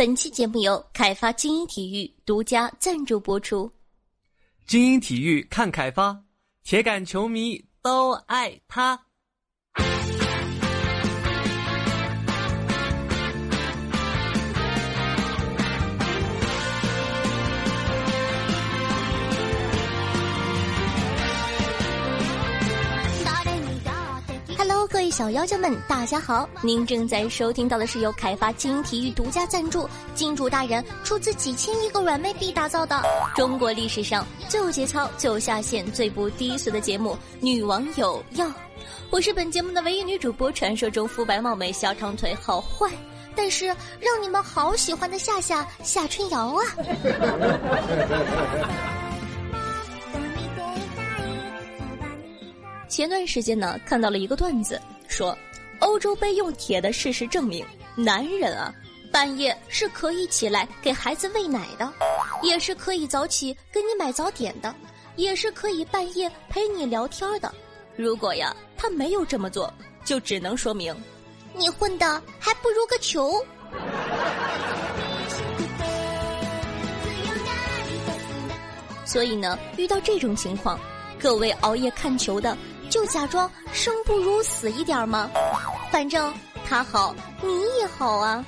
本期节目由凯发精英体育独家赞助播出。精英体育看凯发，铁杆球迷都爱他。小妖精们，大家好！您正在收听到的是由开发精英体育独家赞助，金主大人出资几千亿个软妹币打造的中国历史上最有节操、最下限、最不低俗的节目《女网友要》。我是本节目的唯一女主播，传说中肤白貌美、小长腿、好坏，但是让你们好喜欢的夏夏夏春瑶啊！前段时间呢，看到了一个段子，说欧洲杯用铁的事实证明，男人啊，半夜是可以起来给孩子喂奶的，也是可以早起给你买早点的，也是可以半夜陪你聊天的。如果呀，他没有这么做，就只能说明，你混的还不如个球。所以呢，遇到这种情况，各位熬夜看球的。就假装生不如死一点吗？反正他好，你也好啊。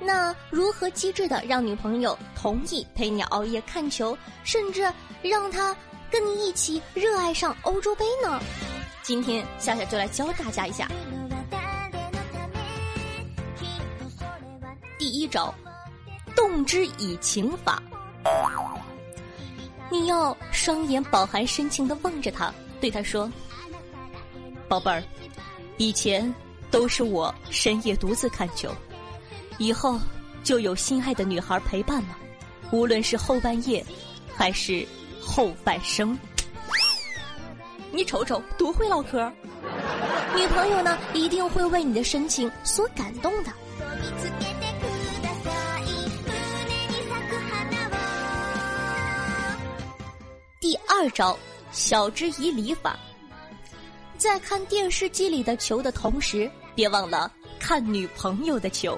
那如何机智的让女朋友同意陪你熬夜看球，甚至让她跟你一起热爱上欧洲杯呢？今天夏夏就来教大家一下。第一招，动之以情法。你要双眼饱含深情的望着他，对他说：“宝贝儿，以前都是我深夜独自看球，以后就有心爱的女孩陪伴了，无论是后半夜，还是后半生。你瞅瞅，多会唠嗑！女朋友呢，一定会为你的深情所感动的。”二招，晓之以理法。在看电视机里的球的同时，别忘了看女朋友的球，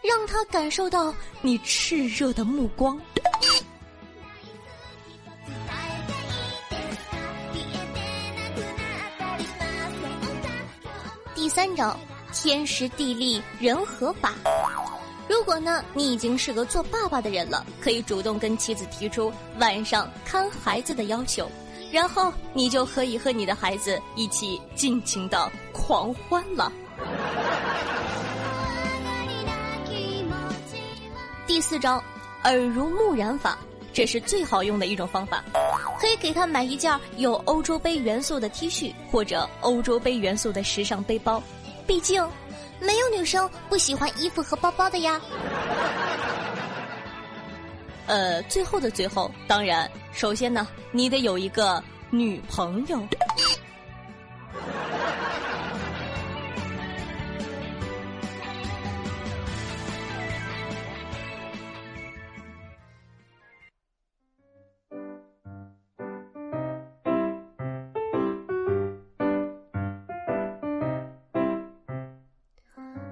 让她感受到你炽热的目光。第三招，天时地利人和法。如果呢，你已经是个做爸爸的人了，可以主动跟妻子提出晚上看孩子的要求，然后你就可以和你的孩子一起尽情的狂欢了。第四招，耳濡目染法，这是最好用的一种方法，可以给他买一件有欧洲杯元素的 T 恤或者欧洲杯元素的时尚背包，毕竟。没有女生不喜欢衣服和包包的呀。呃，最后的最后，当然，首先呢，你得有一个女朋友。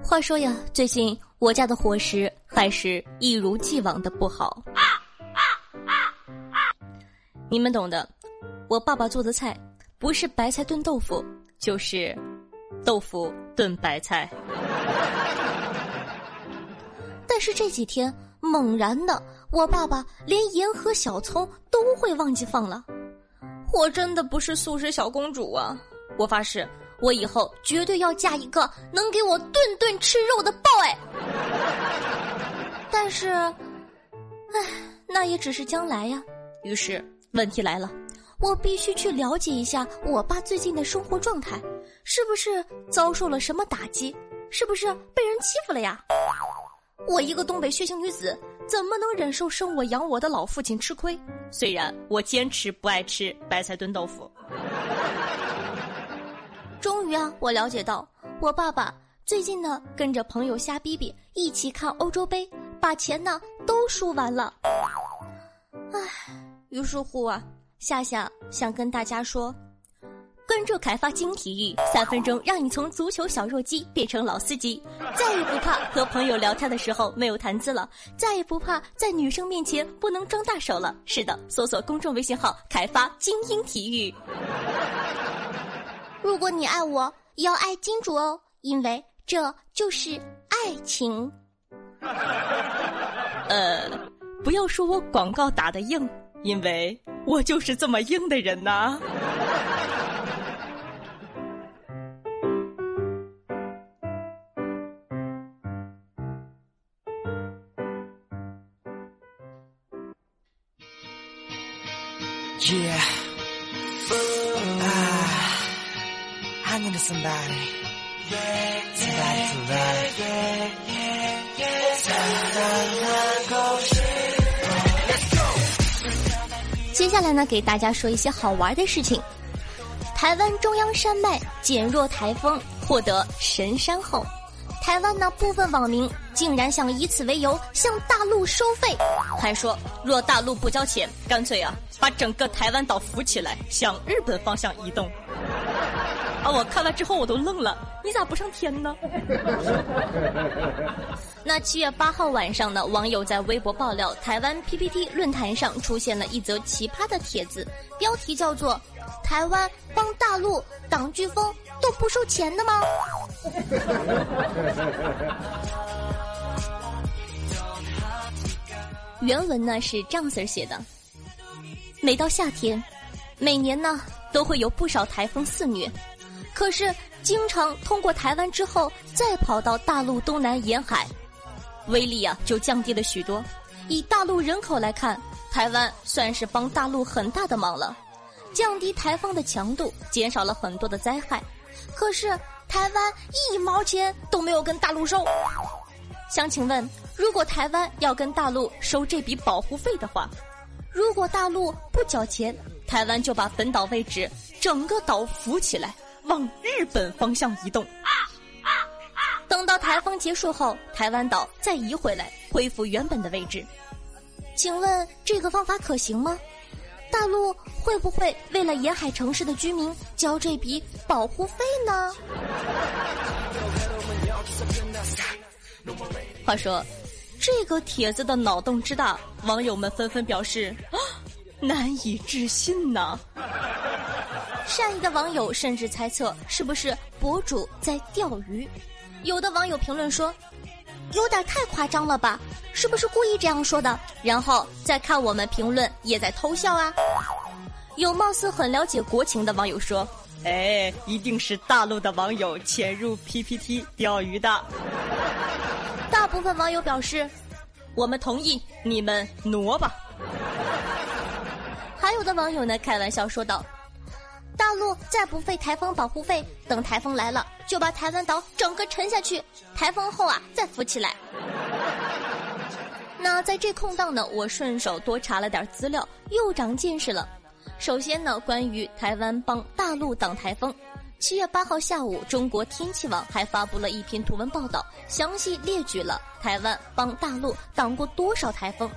话说呀，最近我家的伙食还是一如既往的不好。你们懂的，我爸爸做的菜不是白菜炖豆腐，就是豆腐炖白菜。但是这几天猛然的，我爸爸连盐和小葱都会忘记放了。我真的不是素食小公主啊！我发誓。我以后绝对要嫁一个能给我顿顿吃肉的 boy。但是，唉，那也只是将来呀。于是问题来了，我必须去了解一下我爸最近的生活状态，是不是遭受了什么打击？是不是被人欺负了呀？我一个东北血腥女子，怎么能忍受生我养我的老父亲吃亏？虽然我坚持不爱吃白菜炖豆腐。终于啊，我了解到我爸爸最近呢跟着朋友瞎逼逼一起看欧洲杯，把钱呢都输完了。唉，于是乎啊，夏夏想跟大家说，关注凯发精英体育，三分钟让你从足球小弱鸡变成老司机，再也不怕和朋友聊天的时候没有谈资了，再也不怕在女生面前不能装大手了。是的，搜索公众微信号“凯发精英体育”。如果你爱我，要爱金主哦，因为这就是爱情。呃，不要说我广告打的硬，因为我就是这么硬的人呐。下来呢，给大家说一些好玩的事情。台湾中央山脉减弱台风，获得神山后。台湾呢，部分网民竟然想以此为由向大陆收费，还说若大陆不交钱，干脆啊把整个台湾岛浮起来，向日本方向移动。啊！我看完之后我都愣了，你咋不上天呢？那七月八号晚上呢，网友在微博爆料，台湾 PPT 论坛上出现了一则奇葩的帖子，标题叫做“台湾帮大陆挡飓风”。都不收钱的吗？原文呢是这样子写的：每到夏天，每年呢都会有不少台风肆虐，可是经常通过台湾之后再跑到大陆东南沿海，威力啊就降低了许多。以大陆人口来看，台湾算是帮大陆很大的忙了，降低台风的强度，减少了很多的灾害。可是台湾一毛钱都没有跟大陆收，想请问，如果台湾要跟大陆收这笔保护费的话，如果大陆不缴钱，台湾就把本岛位置整个岛浮起来，往日本方向移动。等到台风结束后，台湾岛再移回来，恢复原本的位置。请问这个方法可行吗？大陆会不会为了沿海城市的居民交这笔保护费呢？话说，这个帖子的脑洞之大，网友们纷纷表示难以置信呐。善意的网友甚至猜测是不是博主在钓鱼，有的网友评论说。有点太夸张了吧？是不是故意这样说的？然后再看我们评论，也在偷笑啊。有貌似很了解国情的网友说：“哎，一定是大陆的网友潜入 PPT 钓鱼的。”大部分网友表示：“我们同意，你们挪吧。” 还有的网友呢，开玩笑说道。大陆再不费台风保护费，等台风来了就把台湾岛整个沉下去，台风后啊再浮起来。那在这空档呢，我顺手多查了点资料，又长见识了。首先呢，关于台湾帮大陆挡台风，七月八号下午，中国天气网还发布了一篇图文报道，详细列举了台湾帮大陆挡过多少台风。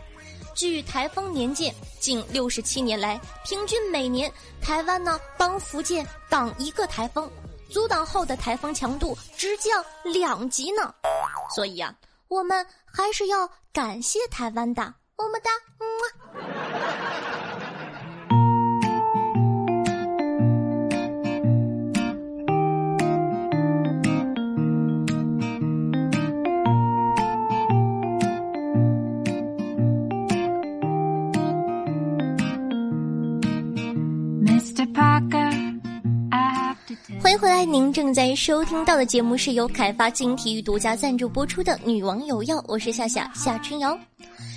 据台风年鉴，近六十七年来，平均每年台湾呢帮福建挡一个台风，阻挡后的台风强度直降两级呢。所以啊，我们还是要感谢台湾的，么么哒，么。欢迎回来，您正在收听到的节目是由凯发金体育独家赞助播出的《女王有药》，我是夏夏夏春瑶。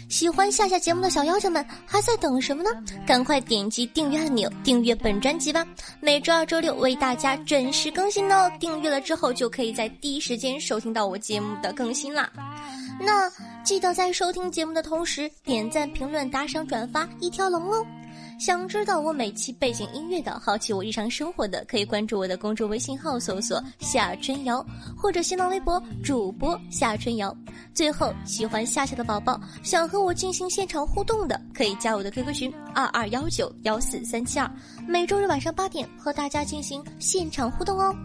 喜欢夏夏节目的小妖精们还在等什么呢？赶快点击订阅按钮，订阅本专辑吧！每周二、周六为大家准时更新哦。订阅了之后，就可以在第一时间收听到我节目的更新啦。那记得在收听节目的同时，点赞、评论、打赏、转发一条龙哦。想知道我每期背景音乐的，好奇我日常生活的，可以关注我的公众微信号，搜索夏春瑶，或者新浪微博主播夏春瑶。最后，喜欢夏夏的宝宝，想和我进行现场互动的，可以加我的 QQ 群二二幺九幺四三七二，每周日晚上八点和大家进行现场互动哦。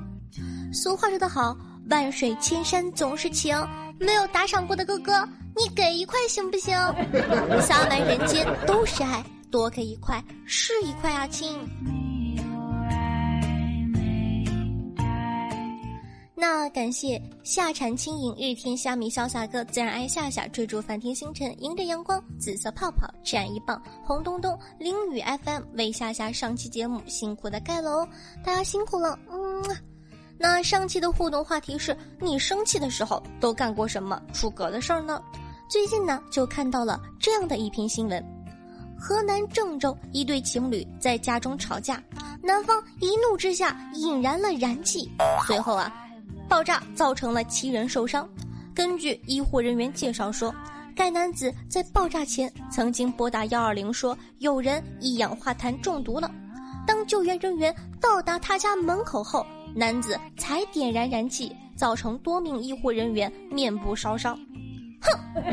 俗话说得好，万水千山总是情，没有打赏过的哥哥，你给一块行不行？洒满人间都是爱。多给一块是一块啊，亲。那感谢夏蝉轻盈、日天虾米、潇洒哥、自然爱夏夏、追逐梵天星辰、迎着阳光、紫色泡泡、这样一棒、红东东、淋雨 FM 为夏夏上期节目辛苦的盖楼，大家辛苦了。嗯，那上期的互动话题是你生气的时候都干过什么出格的事儿呢？最近呢就看到了这样的一篇新闻。河南郑州一对情侣在家中吵架，男方一怒之下引燃了燃气，随后啊，爆炸造成了七人受伤。根据医护人员介绍说，该男子在爆炸前曾经拨打幺二零说有人一氧化碳中毒了。当救援人员到达他家门口后，男子才点燃燃气，造成多名医护人员面部烧伤。哼，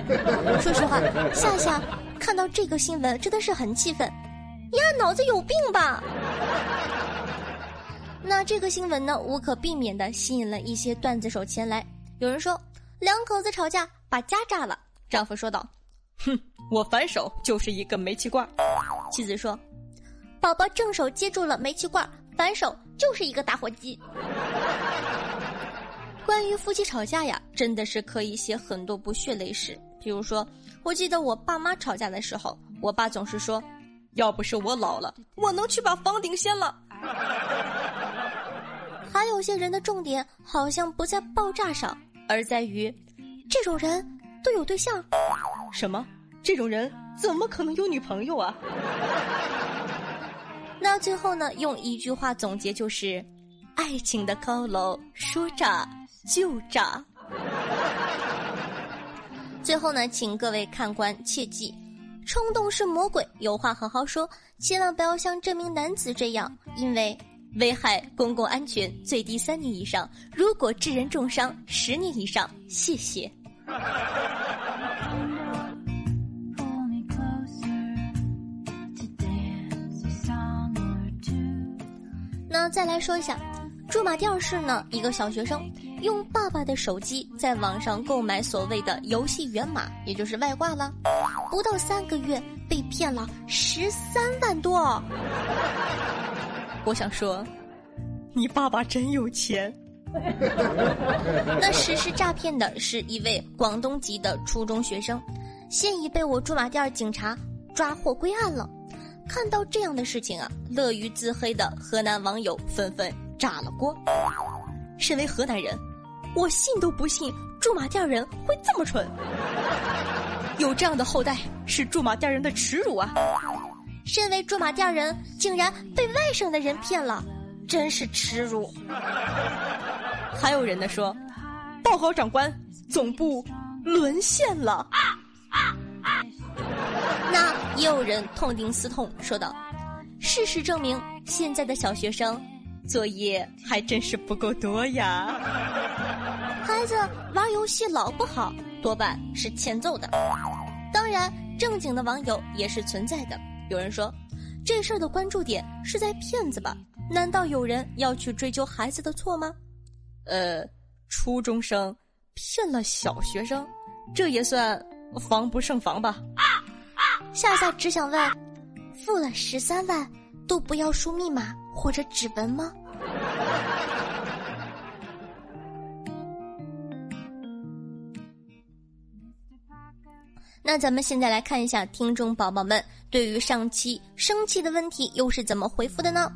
说实话，夏夏看到这个新闻真的是很气愤，呀，脑子有病吧？那这个新闻呢，无可避免的吸引了一些段子手前来。有人说，两口子吵架把家炸了。丈夫说道：“哼，我反手就是一个煤气罐。”妻子说：“宝宝正手接住了煤气罐，反手就是一个打火机。”关于夫妻吵架呀，真的是可以写很多部血泪史。比如说，我记得我爸妈吵架的时候，我爸总是说：“要不是我老了，我能去把房顶掀了。”还有些人的重点好像不在爆炸上，而在于这种人都有对象。什么？这种人怎么可能有女朋友啊？那最后呢？用一句话总结就是：爱情的高楼说炸。就炸！最后呢，请各位看官切记：冲动是魔鬼，有话好好说，千万不要像这名男子这样，因为危害公共安全，最低三年以上；如果致人重伤，十年以上。谢谢。那再来说一下。驻马店市呢，一个小学生用爸爸的手机在网上购买所谓的游戏源码，也就是外挂了，不到三个月被骗了十三万多。我想说，你爸爸真有钱。那实施诈骗的是一位广东籍的初中学生，现已被我驻马店警察抓获归案了。看到这样的事情啊，乐于自黑的河南网友纷纷。炸了锅！身为河南人，我信都不信驻马店人会这么蠢。有这样的后代是驻马店人的耻辱啊！身为驻马店人，竟然被外省的人骗了，真是耻辱。还有人呢说，报告长官，总部沦陷了。啊啊啊那也有人痛定思痛，说道：“事实证明，现在的小学生。”作业还真是不够多呀！孩子玩游戏老不好，多半是欠揍的。当然，正经的网友也是存在的。有人说，这事儿的关注点是在骗子吧？难道有人要去追究孩子的错吗？呃，初中生骗了小学生，这也算防不胜防吧？夏夏只想问，付了十三万都不要输密码？或者指纹吗？那咱们现在来看一下听众宝宝们对于上期生气的问题又是怎么回复的呢？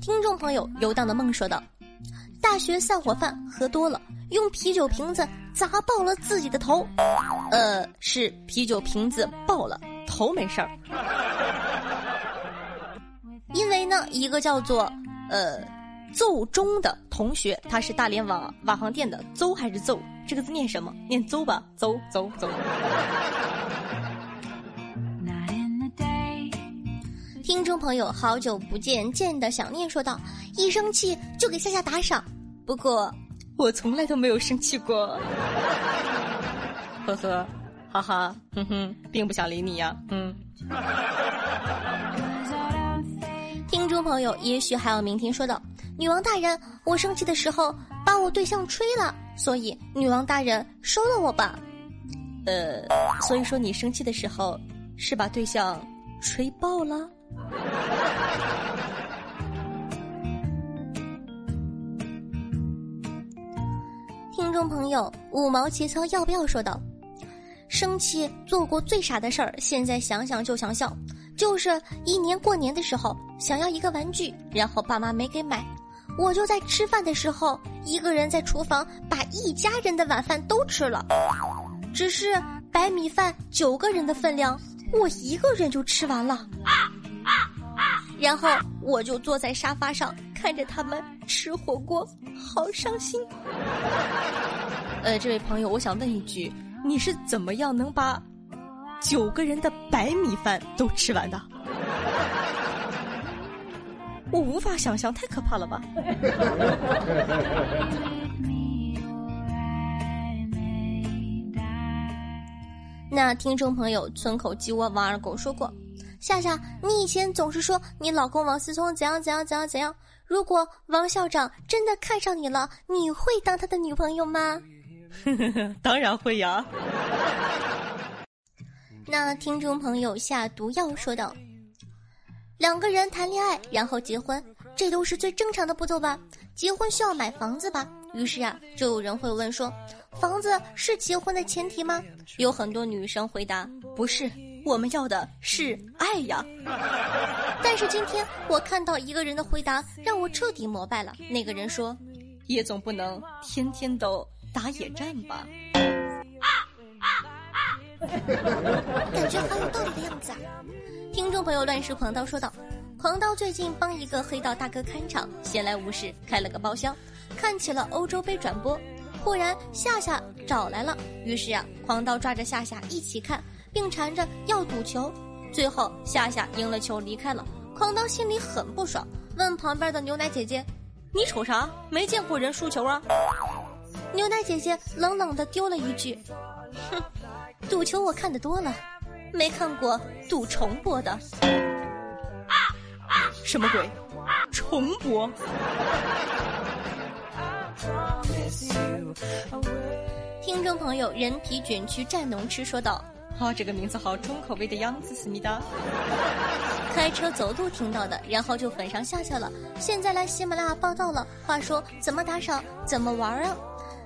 听众朋友游荡的梦说道：“大学散伙饭喝多了，用啤酒瓶子砸爆了自己的头。”呃，是啤酒瓶子爆了，头没事儿。因为呢，一个叫做呃邹中的同学，他是大连网瓦航店的邹还是邹？这个字念什么？念邹吧，邹邹邹。听众朋友，好久不见，见的想念说道：“一生气就给夏夏打赏。”不过，我从来都没有生气过。呵呵，哈哈，哼哼，并不想理你呀。嗯。听众朋友，也许还有明天说道：“女王大人，我生气的时候把我对象吹了，所以女王大人收了我吧。”呃，所以说你生气的时候是把对象吹爆了。听众朋友，五毛节操要不要说道？生气做过最傻的事儿，现在想想就想笑。就是一年过年的时候，想要一个玩具，然后爸妈没给买，我就在吃饭的时候，一个人在厨房把一家人的晚饭都吃了。只是白米饭九个人的分量，我一个人就吃完了。然后我就坐在沙发上看着他们吃火锅，好伤心。呃，这位朋友，我想问一句，你是怎么样能把九个人的白米饭都吃完的？我无法想象，太可怕了吧！那听众朋友，村口鸡窝王二狗说过。夏夏，你以前总是说你老公王思聪怎样怎样怎样怎样。如果王校长真的看上你了，你会当他的女朋友吗？当然会呀。那听众朋友下毒药说道：“两个人谈恋爱，然后结婚，这都是最正常的步骤吧？结婚需要买房子吧？于是啊，就有人会问说，房子是结婚的前提吗？有很多女生回答，不是。”我们要的是爱呀，但是今天我看到一个人的回答让我彻底膜拜了。那个人说：“也总不能天天都打野战吧？”啊啊啊感觉很有道理的样子啊！听众朋友乱世狂刀说道：“狂刀最近帮一个黑道大哥看场，闲来无事开了个包厢，看起了欧洲杯转播。忽然夏夏找来了，于是啊，狂刀抓着夏夏一起看。”并缠着要赌球，最后夏夏赢了球离开了。狂刀心里很不爽，问旁边的牛奶姐姐：“你瞅啥？没见过人输球啊？”牛奶姐姐冷冷的丢了一句：“哼，赌球我看的多了，没看过赌重播的。”什么鬼？重播？听众朋友，人皮卷曲战浓吃说道。哦，这个名字好重口味的样子，思密达。开车走路听到的，然后就粉上下下了。现在来喜马拉雅报道了。话说怎么打赏，怎么玩啊？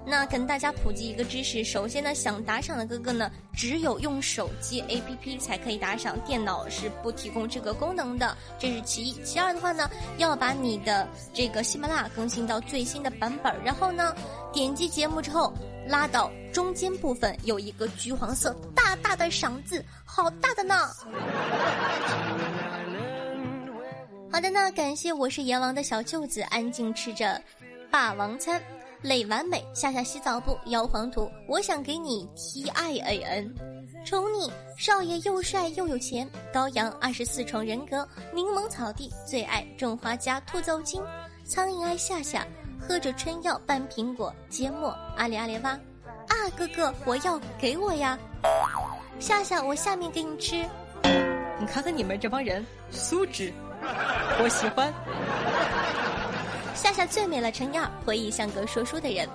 那跟大家普及一个知识：首先呢，想打赏的哥哥呢，只有用手机 APP 才可以打赏，电脑是不提供这个功能的。这是其一。其二的话呢，要把你的这个喜马拉雅更新到最新的版本，然后呢，点击节目之后。拉到中间部分有一个橘黄色大大的赏字，好大的呢！好的，那感谢我是阎王的小舅子，安静吃着霸王餐，累完美，下下洗澡不？摇黄图，我想给你 T I A N，宠你少爷又帅又有钱，高阳二十四重人格，柠檬草地最爱种花加兔走金，苍蝇爱夏夏。喝着春药拌苹果，缄默阿里阿里哇，啊哥哥我要给我呀，夏夏我下面给你吃，你看看你们这帮人素质，我喜欢。夏夏最美了，陈燕回忆像个说书的人，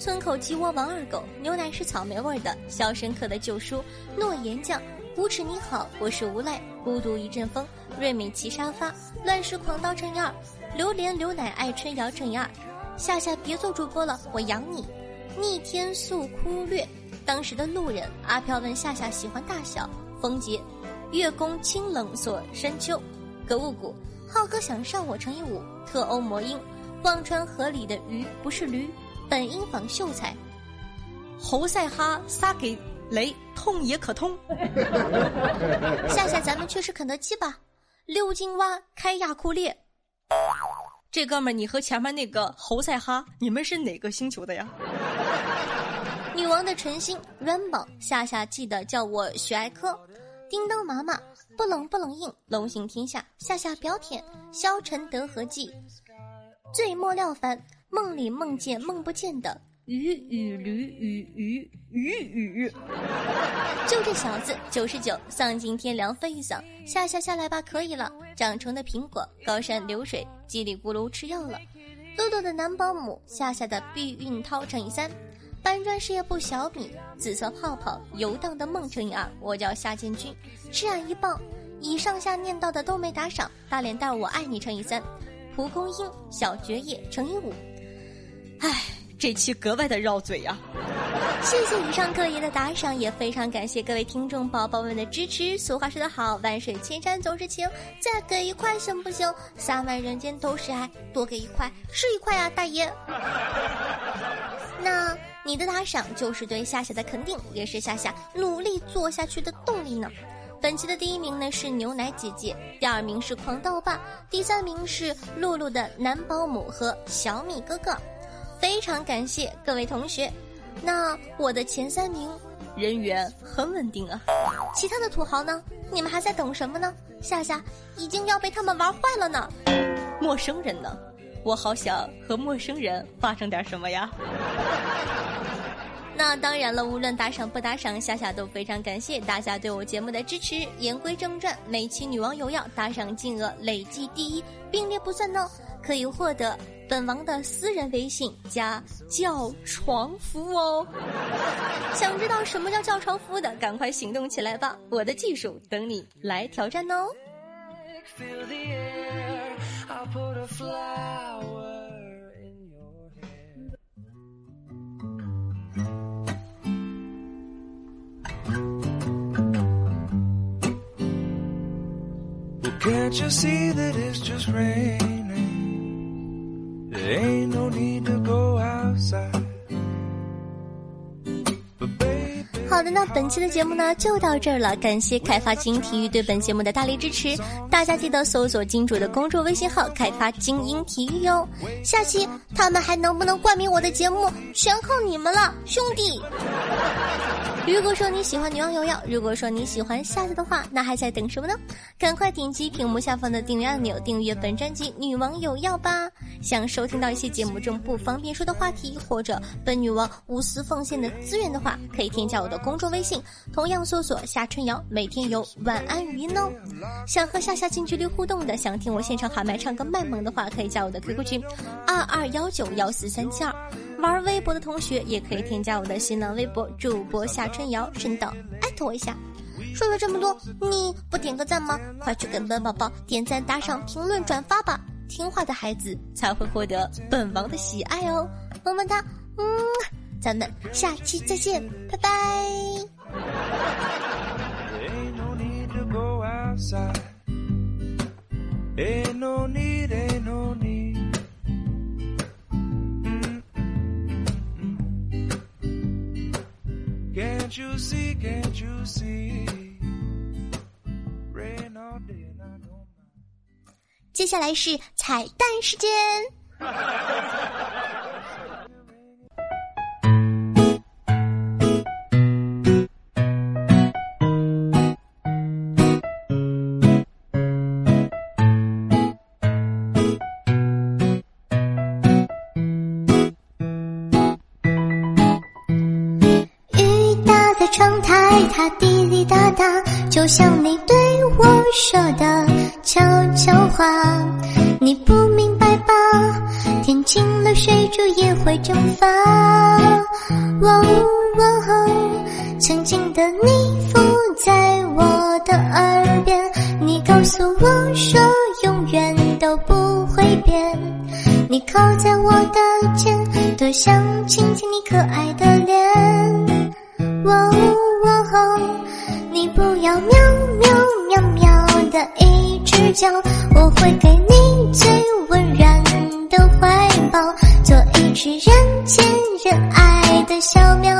村口鸡窝王二狗，牛奶是草莓味的，肖申克的旧书，诺言酱，无耻你好，我是无赖，孤独一阵风，瑞美骑沙发，乱世狂刀陈燕榴莲牛奶爱春瑶陈燕夏夏别做主播了，我养你。逆天诉枯略，当时的路人阿飘问夏夏喜欢大小。风杰，月宫清冷锁山丘。格物谷，浩哥想上我乘以五。特欧魔音，忘川河里的鱼不是驴。本应仿秀才。侯赛哈撒给雷，痛也可通。夏夏，咱们去吃肯德基吧。溜金蛙开亚库列。这哥们儿，你和前面那个侯赛哈，你们是哪个星球的呀？女王的晨星 Rainbow，夏夏记得叫我许艾科。叮当妈妈，不冷不冷硬，龙行天下，夏夏表舔，消沉得何计？醉末料凡，梦里梦见梦不见的鱼与驴与鱼鱼鱼。就这小子九十九，丧尽天良飞一丧，下下下来吧，可以了。长成的苹果，高山流水，叽里咕噜吃药了。露露的男保姆，夏夏的避孕套乘以三，搬砖事业部小米，紫色泡泡游荡的梦乘以二，我叫夏建军，吃俺一棒。以上下念到的都没打赏，大脸蛋我爱你乘以三，蒲公英小蕨叶乘以五。唉，这期格外的绕嘴呀。谢谢以上各爷的打赏，也非常感谢各位听众宝宝们的支持。俗话说得好，万水千山总是情，再给一块行不行？三万人间都是爱，多给一块是一块啊，大爷。那你的打赏就是对夏夏的肯定，也是夏夏努力做下去的动力呢。本期的第一名呢是牛奶姐姐，第二名是狂盗爸，第三名是露露的男保姆和小米哥哥。非常感谢各位同学。那我的前三名人缘很稳定啊，其他的土豪呢？你们还在等什么呢？夏夏已经要被他们玩坏了呢。陌生人呢？我好想和陌生人发生点什么呀。那当然了，无论打赏不打赏，夏夏都非常感谢大家对我节目的支持。言归正传，每期女王有药打赏金额累计第一，并列不算呢，可以获得。本王的私人微信加叫床服务哦，想知道什么叫叫床服务的，赶快行动起来吧！我的技术等你来挑战哦。Can't you see that it's just raining? There ain't no need to go outside. 好的，那本期的节目呢就到这儿了。感谢开发精英体育对本节目的大力支持，大家记得搜索金主的公众微信号“开发精英体育”哟。下期他们还能不能冠名我的节目，全靠你们了，兄弟。如果说你喜欢女王有药，如果说你喜欢夏夏的话，那还在等什么呢？赶快点击屏幕下方的订阅按钮，订阅本专辑《女王有药》吧。想收听到一些节目中不方便说的话题，或者本女王无私奉献的资源的话，可以添加我的公众微信，同样搜索夏春瑶，每天有晚安语音哦。想和夏夏近距离互动的，想听我现场喊麦唱歌卖萌的话，可以加我的 QQ 群二二幺九幺四三七二。玩微博的同学也可以添加我的新浪微博主播夏春瑶，顺道艾特我一下。说了这么多，你不点个赞吗？快去跟本宝宝点赞、打赏、评论、转发吧！听话的孩子才会获得本王的喜爱哦，么么哒，嗯，咱们下期再见，拜拜。接下来是彩蛋时间。你靠在我的肩，多想亲亲你可爱的脸。哦哦，你不要喵喵喵喵的一直叫，我会给你最温软的怀抱，做一只人见人爱的小喵